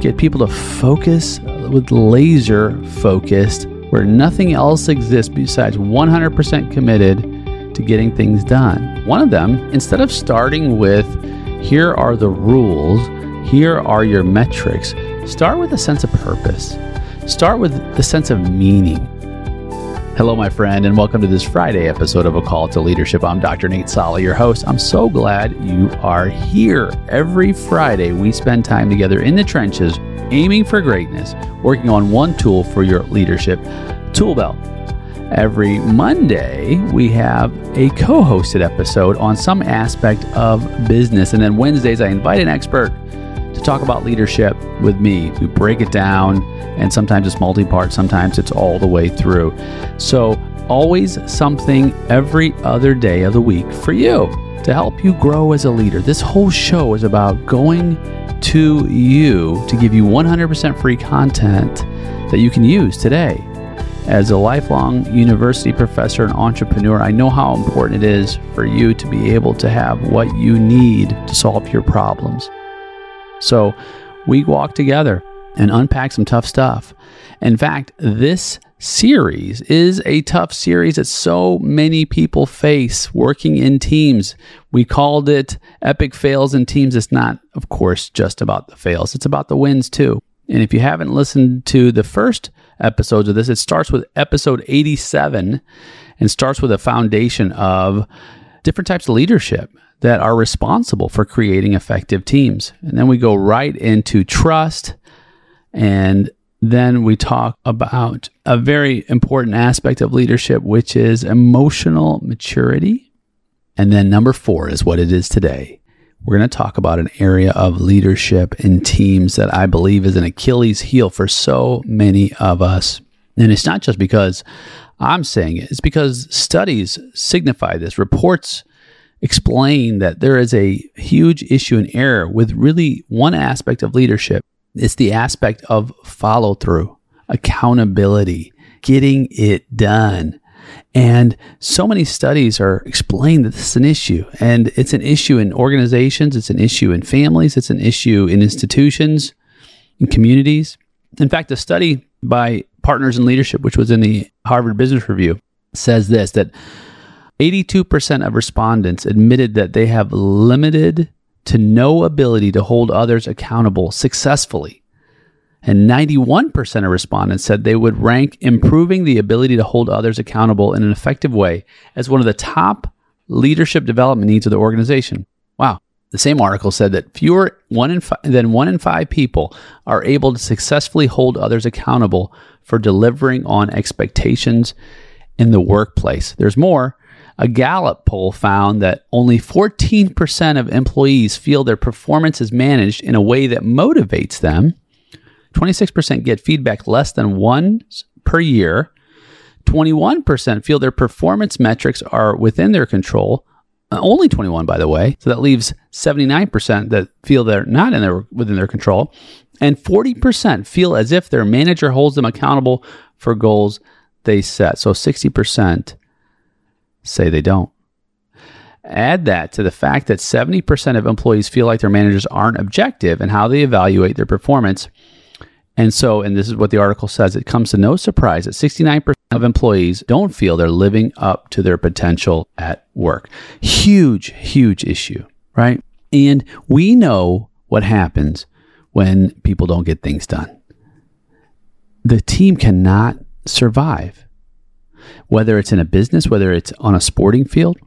get people to focus with laser focused where nothing else exists besides 100% committed to getting things done. One of them, instead of starting with, here are the rules, here are your metrics, start with a sense of purpose. Start with the sense of meaning. Hello, my friend, and welcome to this Friday episode of A Call to Leadership. I'm Dr. Nate Salah, your host. I'm so glad you are here. Every Friday, we spend time together in the trenches, aiming for greatness, working on one tool for your leadership tool belt. Every Monday, we have a co hosted episode on some aspect of business. And then Wednesdays, I invite an expert talk about leadership with me. We break it down, and sometimes it's multi part, sometimes it's all the way through. So, always something every other day of the week for you to help you grow as a leader. This whole show is about going to you to give you 100% free content that you can use today. As a lifelong university professor and entrepreneur, I know how important it is for you to be able to have what you need to solve your problems. So we walk together and unpack some tough stuff. In fact, this series is a tough series that so many people face working in teams. We called it Epic Fails in Teams. It's not, of course, just about the fails, it's about the wins too. And if you haven't listened to the first episodes of this. It starts with episode 87 and starts with a foundation of different types of leadership that are responsible for creating effective teams. And then we go right into trust. And then we talk about a very important aspect of leadership, which is emotional maturity. And then number four is what it is today we're going to talk about an area of leadership in teams that I believe is an Achilles heel for so many of us. And it's not just because I'm saying it's because studies signify this. Reports explain that there is a huge issue in error with really one aspect of leadership. It's the aspect of follow through, accountability, getting it done. And so many studies are explaining that this is an issue. And it's an issue in organizations, it's an issue in families, it's an issue in institutions, in communities. In fact, a study by Partners in Leadership, which was in the Harvard Business Review, says this that 82% of respondents admitted that they have limited to no ability to hold others accountable successfully and 91% of respondents said they would rank improving the ability to hold others accountable in an effective way as one of the top leadership development needs of the organization. The same article said that fewer one in than one in five people are able to successfully hold others accountable for delivering on expectations in the workplace. There's more. A Gallup poll found that only 14% of employees feel their performance is managed in a way that motivates them 26% get feedback less than once per year. 21% feel their performance metrics are within their control. Uh, only 21, by the way. So that leaves 79% that feel they're not in their, within their control. And 40% feel as if their manager holds them accountable for goals they set. So 60% say they don't. Add that to the fact that 70% of employees feel like their managers aren't objective in how they evaluate their performance. And so, and this is what the article says it comes to no surprise that 69% of employees don't feel they're living up to their potential at work. Huge, huge issue, right? And we know what happens when people don't get things done. The team cannot survive, whether it's in a business, whether it's on a sporting field.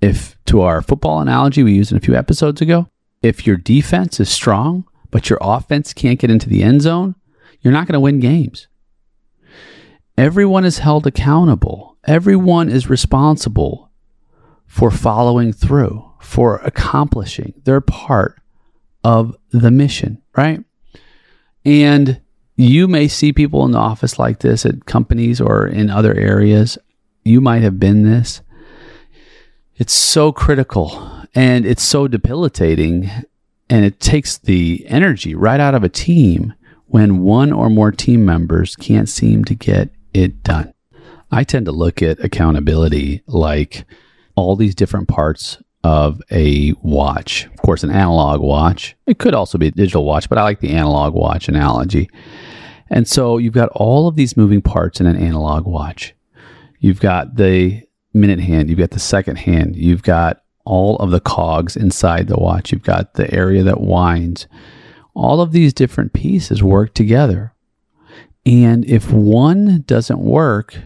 If, to our football analogy we used in a few episodes ago, if your defense is strong, but your offense can't get into the end zone, you're not going to win games. Everyone is held accountable. Everyone is responsible for following through, for accomplishing their part of the mission, right? And you may see people in the office like this at companies or in other areas. You might have been this. It's so critical and it's so debilitating and it takes the energy right out of a team when one or more team members can't seem to get it done. I tend to look at accountability like all these different parts of a watch. Of course, an analog watch. It could also be a digital watch, but I like the analog watch analogy. And so you've got all of these moving parts in an analog watch. You've got the minute hand, you've got the second hand, you've got all of the cogs inside the watch, you've got the area that winds. All of these different pieces work together. And if one doesn't work,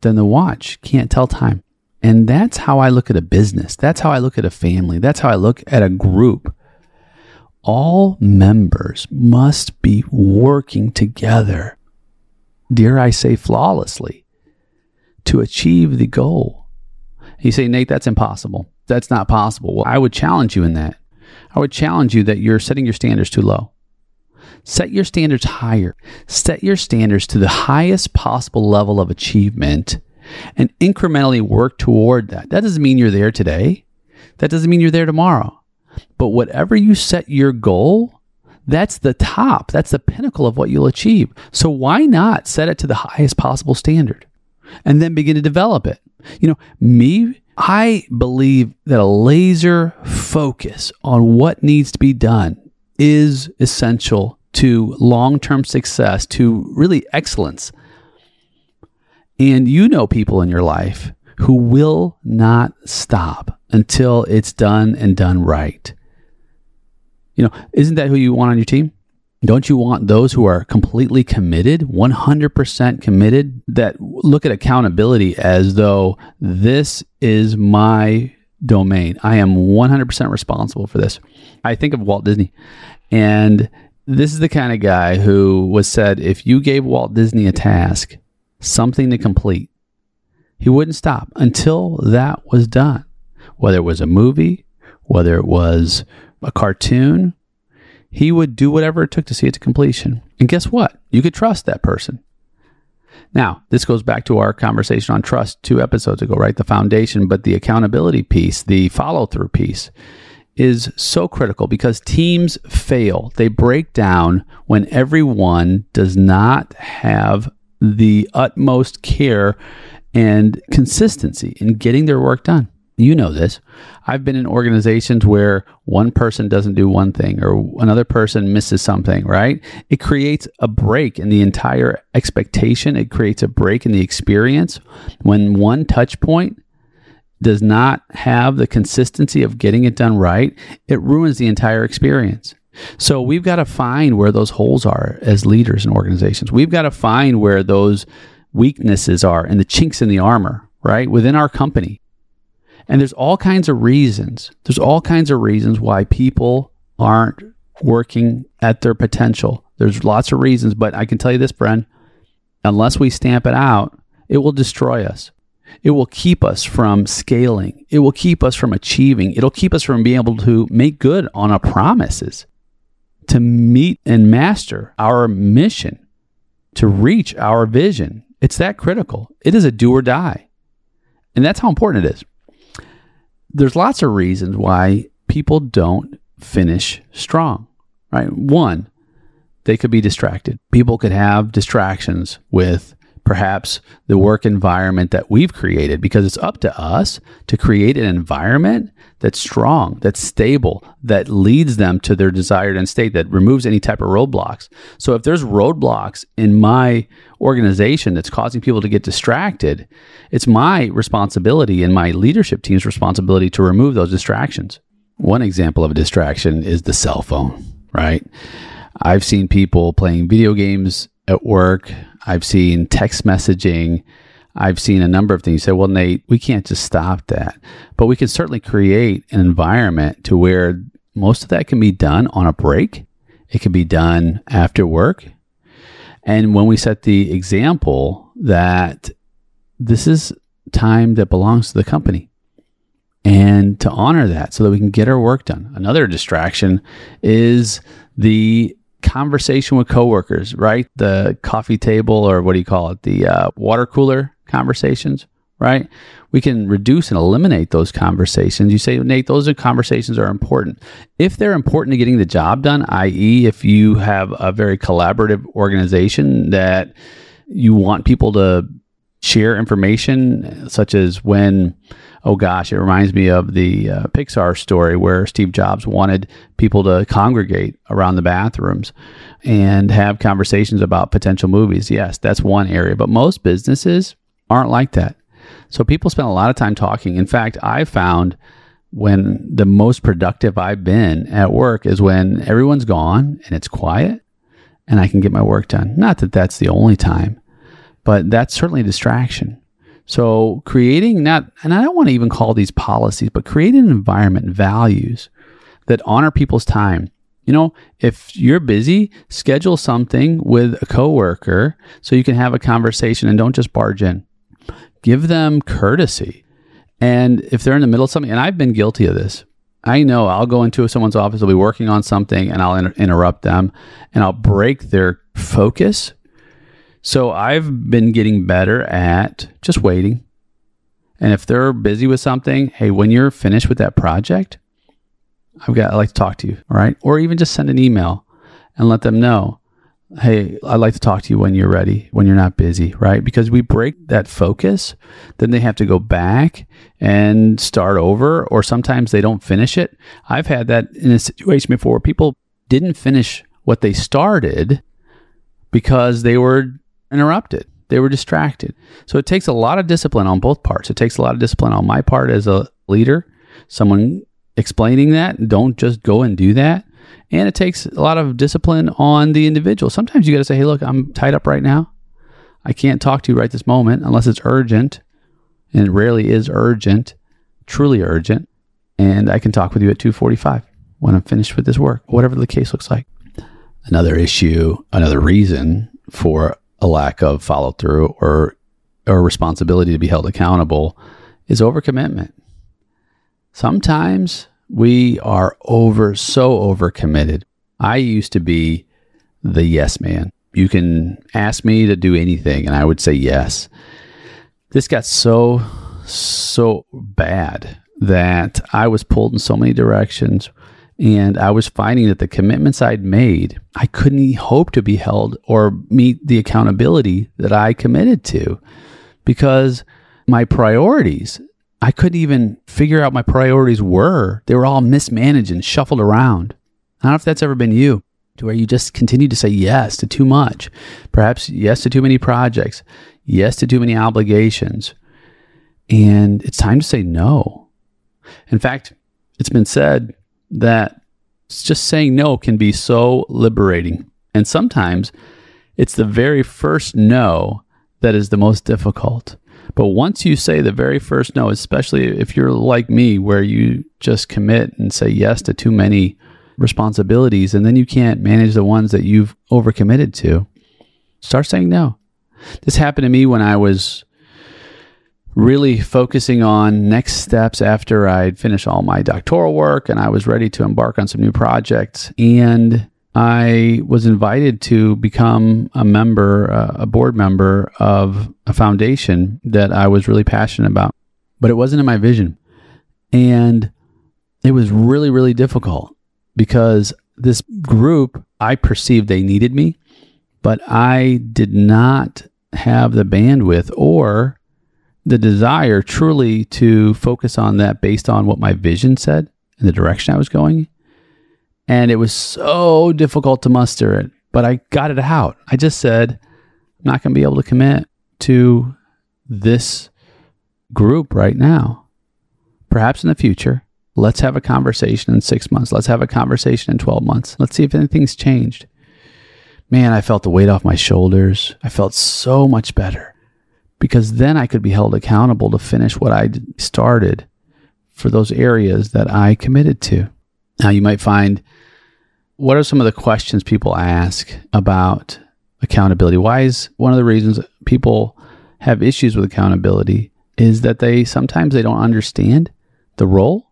then the watch can't tell time. And that's how I look at a business. That's how I look at a family. That's how I look at a group. All members must be working together, dare I say, flawlessly, to achieve the goal. You say, Nate, that's impossible. That's not possible. Well, I would challenge you in that. I would challenge you that you're setting your standards too low. Set your standards higher. Set your standards to the highest possible level of achievement and incrementally work toward that. That doesn't mean you're there today. That doesn't mean you're there tomorrow. But whatever you set your goal, that's the top. That's the pinnacle of what you'll achieve. So why not set it to the highest possible standard and then begin to develop it? You know, me, I believe that a laser focus on what needs to be done is essential to long term success, to really excellence and you know people in your life who will not stop until it's done and done right. You know, isn't that who you want on your team? Don't you want those who are completely committed, 100% committed, that look at accountability as though this is my domain? I am 100% responsible for this. I think of Walt Disney, and this is the kind of guy who was said if you gave Walt Disney a task, something to complete. He wouldn't stop until that was done, whether it was a movie, whether it was a cartoon. He would do whatever it took to see it to completion. And guess what? You could trust that person. Now, this goes back to our conversation on trust two episodes ago, right? The foundation, but the accountability piece, the follow through piece is so critical because teams fail. They break down when everyone does not have the utmost care and consistency in getting their work done. You know this. I've been in organizations where one person doesn't do one thing or another person misses something, right? It creates a break in the entire expectation. It creates a break in the experience when one touch point does not have the consistency of getting it done right. It ruins the entire experience. So we've got to find where those holes are as leaders in organizations. We've got to find where those weaknesses are and the chinks in the armor, right, within our company. And there's all kinds of reasons. There's all kinds of reasons why people aren't working at their potential. There's lots of reasons, but I can tell you this, Bren, unless we stamp it out, it will destroy us. It will keep us from scaling. It will keep us from achieving. It'll keep us from being able to make good on our promises to meet and master our mission, to reach our vision. It's that critical. It is a do or die. And that's how important it is. There's lots of reasons why people don't finish strong, right? One, they could be distracted. People could have distractions with perhaps the work environment that we've created because it's up to us to create an environment that's strong, that's stable, that leads them to their desired end state, that removes any type of roadblocks. So if there's roadblocks in my organization that's causing people to get distracted, it's my responsibility and my leadership team's responsibility to remove those distractions. One example of a distraction is the cell phone, right? I've seen people playing video games at work. I've seen text messaging. I've seen a number of things. Say, well, Nate, we can't just stop that. But we can certainly create an environment to where most of that can be done on a break. It can be done after work. And when we set the example that this is time that belongs to the company and to honor that so that we can get our work done. Another distraction is the conversation with coworkers, right? The coffee table or what do you call it? The uh, water cooler conversations, right? We can reduce and eliminate those conversations. You say, Nate, those are conversations are important. If they're important to getting the job done, i.e., if you have a very collaborative organization that you want people to share information, such as when oh gosh, it reminds me of the uh, Pixar story where Steve Jobs wanted people to congregate around the bathrooms and have conversations about potential movies. Yes, that's one area, but most businesses aren't like that. So people spend a lot of time talking. In fact, I found when the most productive I've been at work is when everyone's gone and it's quiet and I can get my work done. Not that that's the only time, but that's certainly a distraction. So creating not, and I don't want to even call these policies, but creating an environment, values that honor people's time. You know, if you're busy, schedule something with a coworker so you can have a conversation and don't just barge in. Give them courtesy. And if they're in the middle of something, and I've been guilty of this, I know I'll go into someone's office, they'll be working on something, and I'll inter- interrupt them and I'll break their focus so I've been getting better at just waiting. And if they're busy with something, hey, when you're finished with that project, I've got, I'd like to talk to you. All right. Or even just send an email and let them know, hey, I'd like to talk to you when you're ready, when you're not busy. Right. Because we break that focus, then they have to go back and start over, or sometimes they don't finish it. I've had that in a situation before where people didn't finish what they started because they were interrupted. They were distracted. So it takes a lot of discipline on both parts. It takes a lot of discipline on my part as a leader, someone explaining that. Don't just go and do that. And it takes a lot of discipline on the individual. Sometimes you got to say, hey, look, I'm tied up right now. I can't talk to you right this moment unless it's urgent. And it rarely is urgent, truly urgent. And I can talk with you at 245 when I'm finished with this work, whatever the case looks like. Another issue, another reason for a lack of follow through or or responsibility to be held accountable is overcommitment. Sometimes we are over so overcommitted. I used to be the yes man. You can ask me to do anything and I would say yes. This got so so bad that I was pulled in so many directions and I was finding that the commitments I'd made, I couldn't hope to be held or meet the accountability that I committed to because my priorities, I couldn't even figure out my priorities were. They were all mismanaged and shuffled around. I don't know if that's ever been you, to where you just continue to say yes to too much. Perhaps yes to too many projects, yes to too many obligations. And it's time to say no. In fact, it's been said that just saying no can be so liberating. And sometimes it's the very first no that is the most difficult. But once you say the very first no, especially if you're like me, where you just commit and say yes to too many responsibilities, and then you can't manage the ones that you've overcommitted to, start saying no. This happened to me when I was really focusing on next steps after I'd finished all my doctoral work and I was ready to embark on some new projects. And I was invited to become a member, uh, a board member of a foundation that I was really passionate about, but it wasn't in my vision. And it was really, really difficult because this group, I perceived they needed me, but I did not have the bandwidth or the desire truly to focus on that based on what my vision said and the direction I was going. And it was so difficult to muster it, but I got it out. I just said, I'm not going to be able to commit to this group right now. Perhaps in the future, let's have a conversation in six months. Let's have a conversation in 12 months. Let's see if anything's changed. Man, I felt the weight off my shoulders. I felt so much better because then I could be held accountable to finish what I started for those areas that I committed to. Now, you might find what are some of the questions people ask about accountability? Why is one of the reasons people have issues with accountability is that they sometimes they don't understand the role.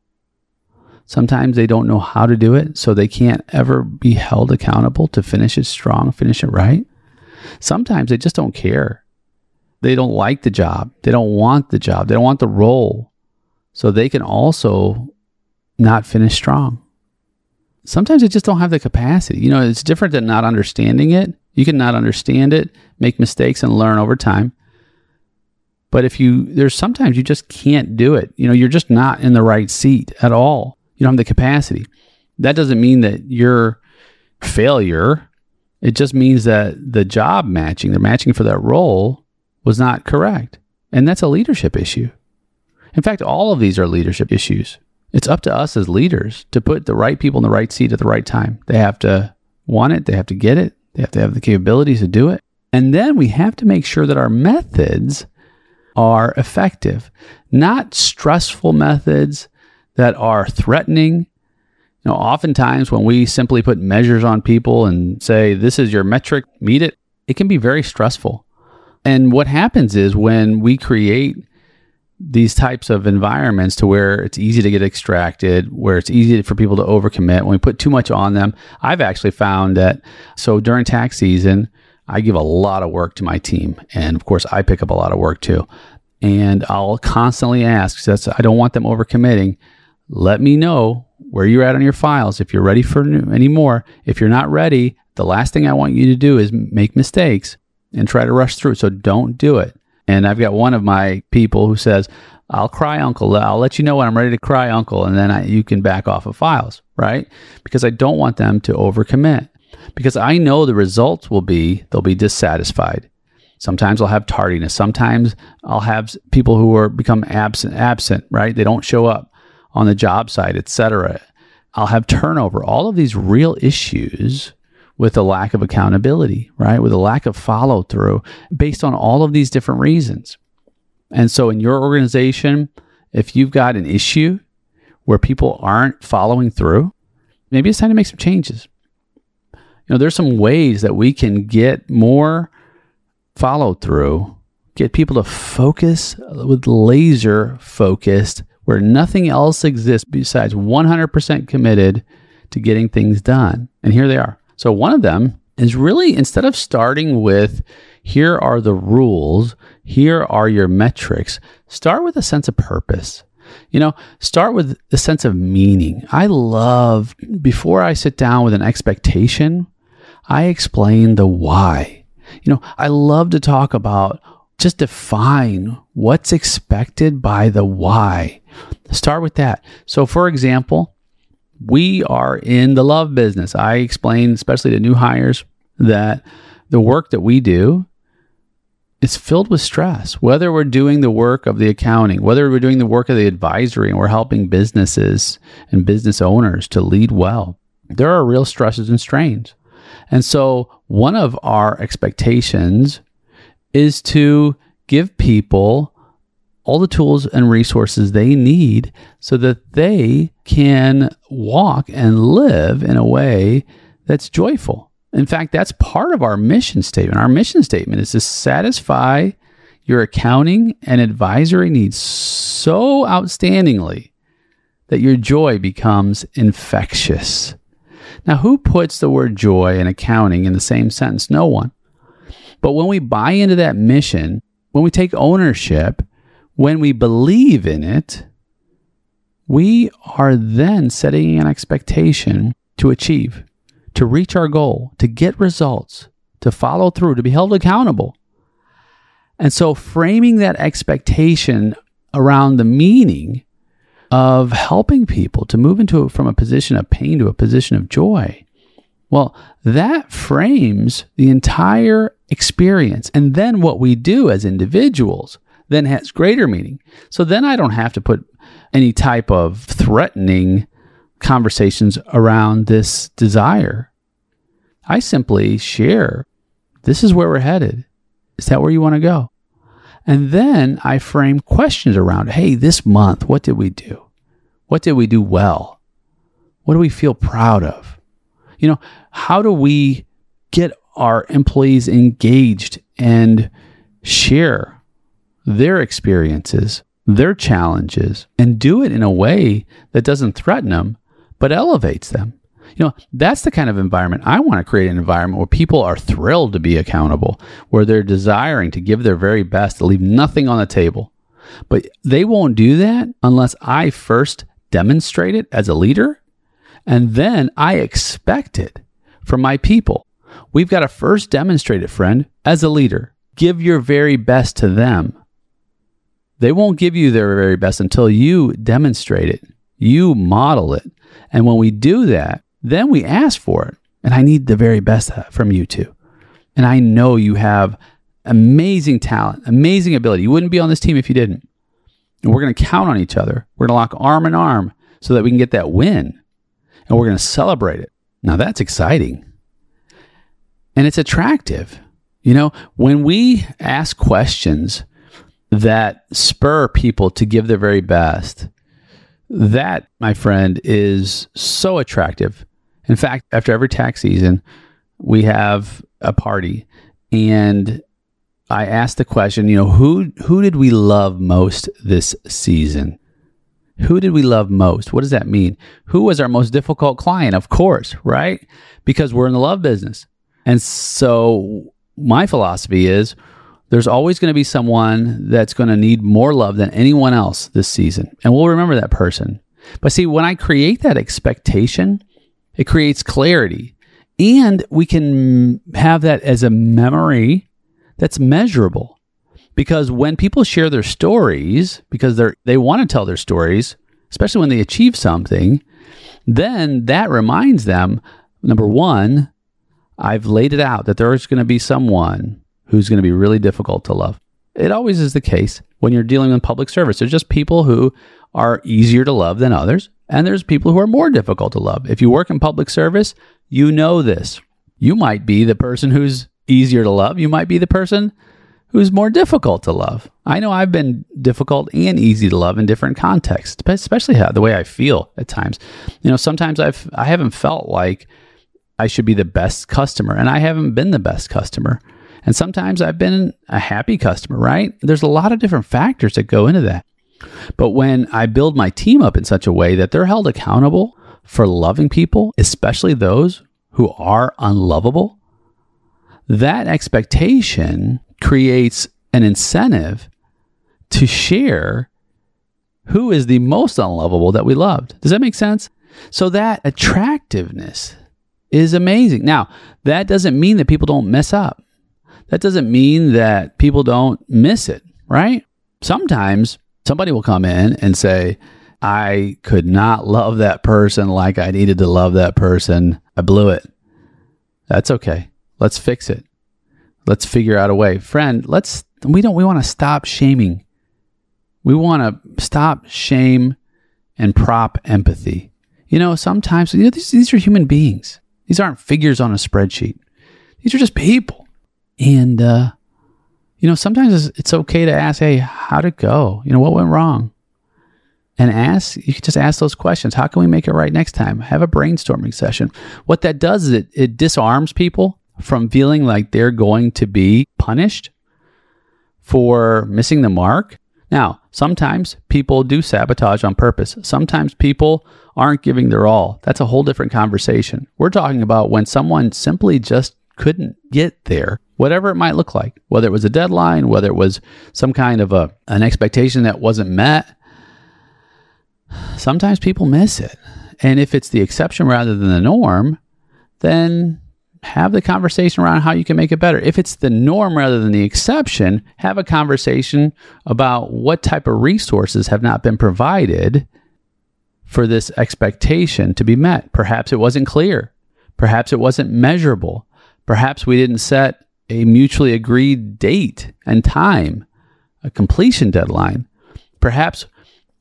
Sometimes they don't know how to do it, so they can't ever be held accountable to finish it strong, finish it right. Sometimes they just don't care they don't like the job. They don't want the job. They don't want the role. So they can also not finish strong. Sometimes they just don't have the capacity. You know, it's different than not understanding it. You can not understand it, make mistakes, and learn over time. But if you, there's sometimes you just can't do it. You know, you're just not in the right seat at all. You don't have the capacity. That doesn't mean that you're failure. It just means that the job matching, the matching for that role was not correct. And that's a leadership issue. In fact, all of these are leadership issues. It's up to us as leaders to put the right people in the right seat at the right time. They have to want it, they have to get it, they have to have the capabilities to do it. And then we have to make sure that our methods are effective, not stressful methods that are threatening. You know, oftentimes when we simply put measures on people and say, this is your metric, meet it, it can be very stressful. And what happens is when we create these types of environments to where it's easy to get extracted, where it's easy for people to overcommit, when we put too much on them, I've actually found that so during tax season, I give a lot of work to my team. And of course, I pick up a lot of work too. And I'll constantly ask, that's, I don't want them overcommitting. Let me know where you're at on your files. If you're ready for any more, if you're not ready, the last thing I want you to do is make mistakes and try to rush through. So don't do it. And I've got one of my people who says, I'll cry uncle. I'll let you know when I'm ready to cry uncle. And then I, you can back off of files, right? Because I don't want them to overcommit because I know the results will be they'll be dissatisfied. Sometimes I'll have tardiness. Sometimes I'll have people who are become absent, absent, right? They don't show up on the job site, etc. I'll have turnover. All of these real issues with a lack of accountability, right? With a lack of follow through based on all of these different reasons. And so in your organization, if you've got an issue where people aren't following through, maybe it's time to make some changes. You know, there's some ways that we can get more follow through, get people to focus with laser focused where nothing else exists besides 100% committed to getting things done. And here they are. So one of them is really instead of starting with here are the rules, here are your metrics, start with a sense of purpose. You know, start with the sense of meaning. I love, before I sit down with an expectation, I explain the why. You know, I love to talk about just define what's expected by the why. Start with that. So, for example, we are in the love business. I explain, especially to new hires, that the work that we do is filled with stress. Whether we're doing the work of the accounting, whether we're doing the work of the advisory, and we're helping businesses and business owners to lead well, there are real stresses and strains. And so, one of our expectations is to give people all the tools and resources they need so that they can walk and live in a way that's joyful. In fact, that's part of our mission statement. Our mission statement is to satisfy your accounting and advisory needs so outstandingly that your joy becomes infectious. Now, who puts the word joy and accounting in the same sentence? No one. But when we buy into that mission, when we take ownership, when we believe in it, we are then setting an expectation to achieve, to reach our goal, to get results, to follow through, to be held accountable. And so, framing that expectation around the meaning of helping people to move into from a position of pain to a position of joy. Well, that frames the entire experience. And then what we do as individuals then has greater meaning. So then I don't have to put any type of threatening conversations around this desire. I simply share this is where we're headed. Is that where you want to go? And then I frame questions around, hey, this month, what did we do? What did we do well? What do we feel proud of? You know, how do we get our employees engaged and share their experiences, their challenges, and do it in a way that doesn't threaten them, but elevates them? You know, that's the kind of environment I want to create an environment where people are thrilled to be accountable, where they're desiring to give their very best, to leave nothing on the table. But they won't do that unless I first demonstrate it as a leader, and then I expect it from my people. We've got to first demonstrate it, friend, as a leader. Give your very best to them They won't give you their very best until you demonstrate it, you model it. And when we do that, then we ask for it. And I need the very best from you too. And I know you have amazing talent, amazing ability. You wouldn't be on this team if you didn't. And we're going to count on each other. We're going to lock arm in arm so that we can get that win. And we're going to celebrate it. Now that's exciting. And it's attractive. You know, when we ask questions that spur people to give their very best, that, my friend, is so attractive. In fact, after every tax season, we have a party and I asked the question, you know, who who did we love most this season? Who did we love most? What does that mean? Who was our most difficult client? Of course, right? Because we're in the love business. And so my philosophy is there's always going to be someone that's going to need more love than anyone else this season. And we'll remember that person. But see, when I create that expectation, it creates clarity. And we can have that as a memory that's measurable. Because when people share their stories, because they're they want to tell their stories, especially when they achieve something, then that reminds them number 1, I've laid it out that there's going to be someone who's going to be really difficult to love. It always is the case when you're dealing with public service. There's just people who are easier to love than others, and there's people who are more difficult to love. If you work in public service, you know this. You might be the person who's easier to love. You might be the person who's more difficult to love. I know I've been difficult and easy to love in different contexts, especially how, the way I feel at times. You know, sometimes I've I haven't felt like I should be the best customer, and I haven't been the best customer. And sometimes I've been a happy customer, right? There's a lot of different factors that go into that. But when I build my team up in such a way that they're held accountable for loving people, especially those who are unlovable, that expectation creates an incentive to share who is the most unlovable that we loved. Does that make sense? So that attractiveness is amazing. Now, that doesn't mean that people don't mess up. That doesn't mean that people don't miss it, right? Sometimes somebody will come in and say, I could not love that person like I needed to love that person. I blew it. That's okay. Let's fix it. Let's figure out a way. Friend, let's we don't we want to stop shaming. We want to stop shame and prop empathy. You know, sometimes you know these, these are human beings. These aren't figures on a spreadsheet. These are just people. And uh you know, sometimes it's, it's okay to ask, "Hey, how'd it go? You know, what went wrong?" and ask you can just ask those questions. How can we make it right next time? Have a brainstorming session. What that does is it, it disarms people from feeling like they're going to be punished for missing the mark. Now sometimes people do sabotage on purpose. Sometimes people aren't giving their all. That's a whole different conversation. We're talking about when someone simply just couldn't get there whatever it might look like whether it was a deadline whether it was some kind of a an expectation that wasn't met sometimes people miss it. And if it's the exception rather than the norm, then have the conversation around how you can make it better. If it's the norm rather than the exception, have a conversation about what type of resources have not been provided for this expectation to be met. Perhaps it wasn't clear. Perhaps it wasn't measurable. Perhaps we didn't set a mutually agreed date and time, a completion deadline. Perhaps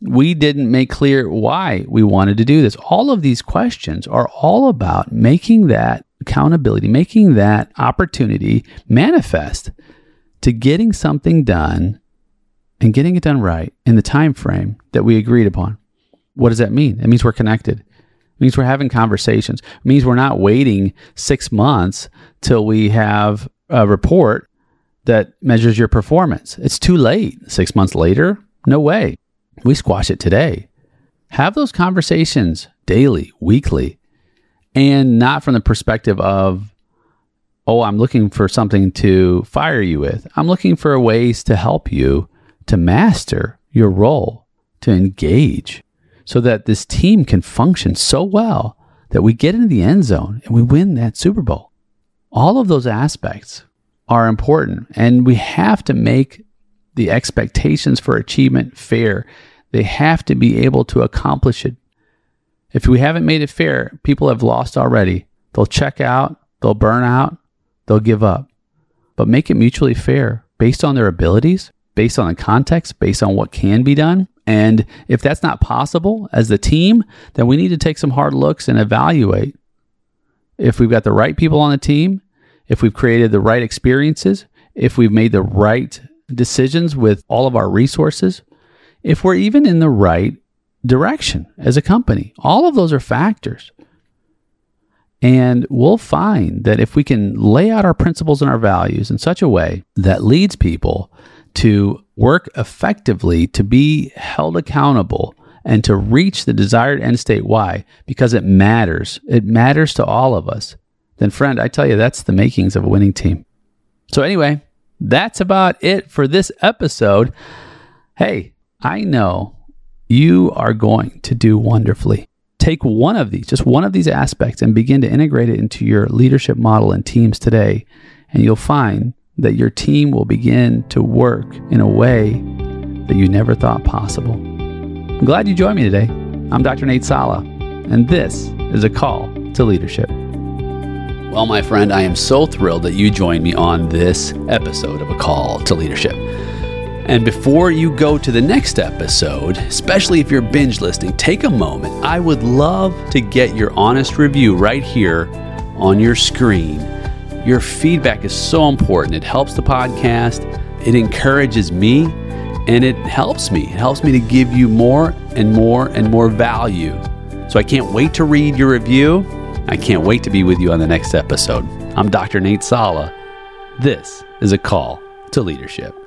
we didn't make clear why we wanted to do this. All of these questions are all about making that accountability, making that opportunity manifest to getting something done and getting it done right in the time frame that we agreed upon. What does that mean? It means we're connected. It means we're having conversations. It means we're not waiting 6 months till we have a report that measures your performance. It's too late. 6 months later? No way we squash it today. Have those conversations daily, weekly, and not from the perspective of, oh, I'm looking for something to fire you with. I'm looking for ways to help you to master your role, to engage, so that this team can function so well that we get into the end zone and we win that Super Bowl. All of those aspects are important, and we have to make the expectations for achievement fair. They have to be able to accomplish it. If we haven't made it fair, people have lost already. They'll check out, they'll burn out, they'll give up. But make it mutually fair based on their abilities, based on the context, based on what can be done. And if that's not possible as the team, then we need to take some hard looks and evaluate if we've got the right people on the team, if we've created the right experiences, if we've made the right decisions with all of our resources, if we're even in the right direction as a company. All of those are factors. And we'll find that if we can lay out our principles and our values in such a way that leads people to work effectively, to be held accountable, and to reach the desired end state. Why? Because it matters. It matters to all of us. Then, friend, I tell you, that's the makings of a winning team. So, anyway, that's about it for this episode. Hey, I know you are going to do wonderfully. Take one of these, just one of these aspects, and begin to integrate it into your leadership model and teams today. And you'll find that your team will begin to work in a way that you never thought possible. I'm glad you joined me today. I'm Dr. Nate Salah, and this is a call to leadership. Well, my friend, I am so thrilled that you joined me on this episode of A Call to Leadership. And before you go to the next episode, especially if you're binge listening, take a moment. I would love to get your honest review right here on your screen. Your feedback is so important. It helps the podcast, it encourages me, and it helps me. It helps me to give you more and more and more value. So I can't wait to read your review. I can't wait to be with you on the next episode. I'm Dr. Nate Salah. This is a call to leadership.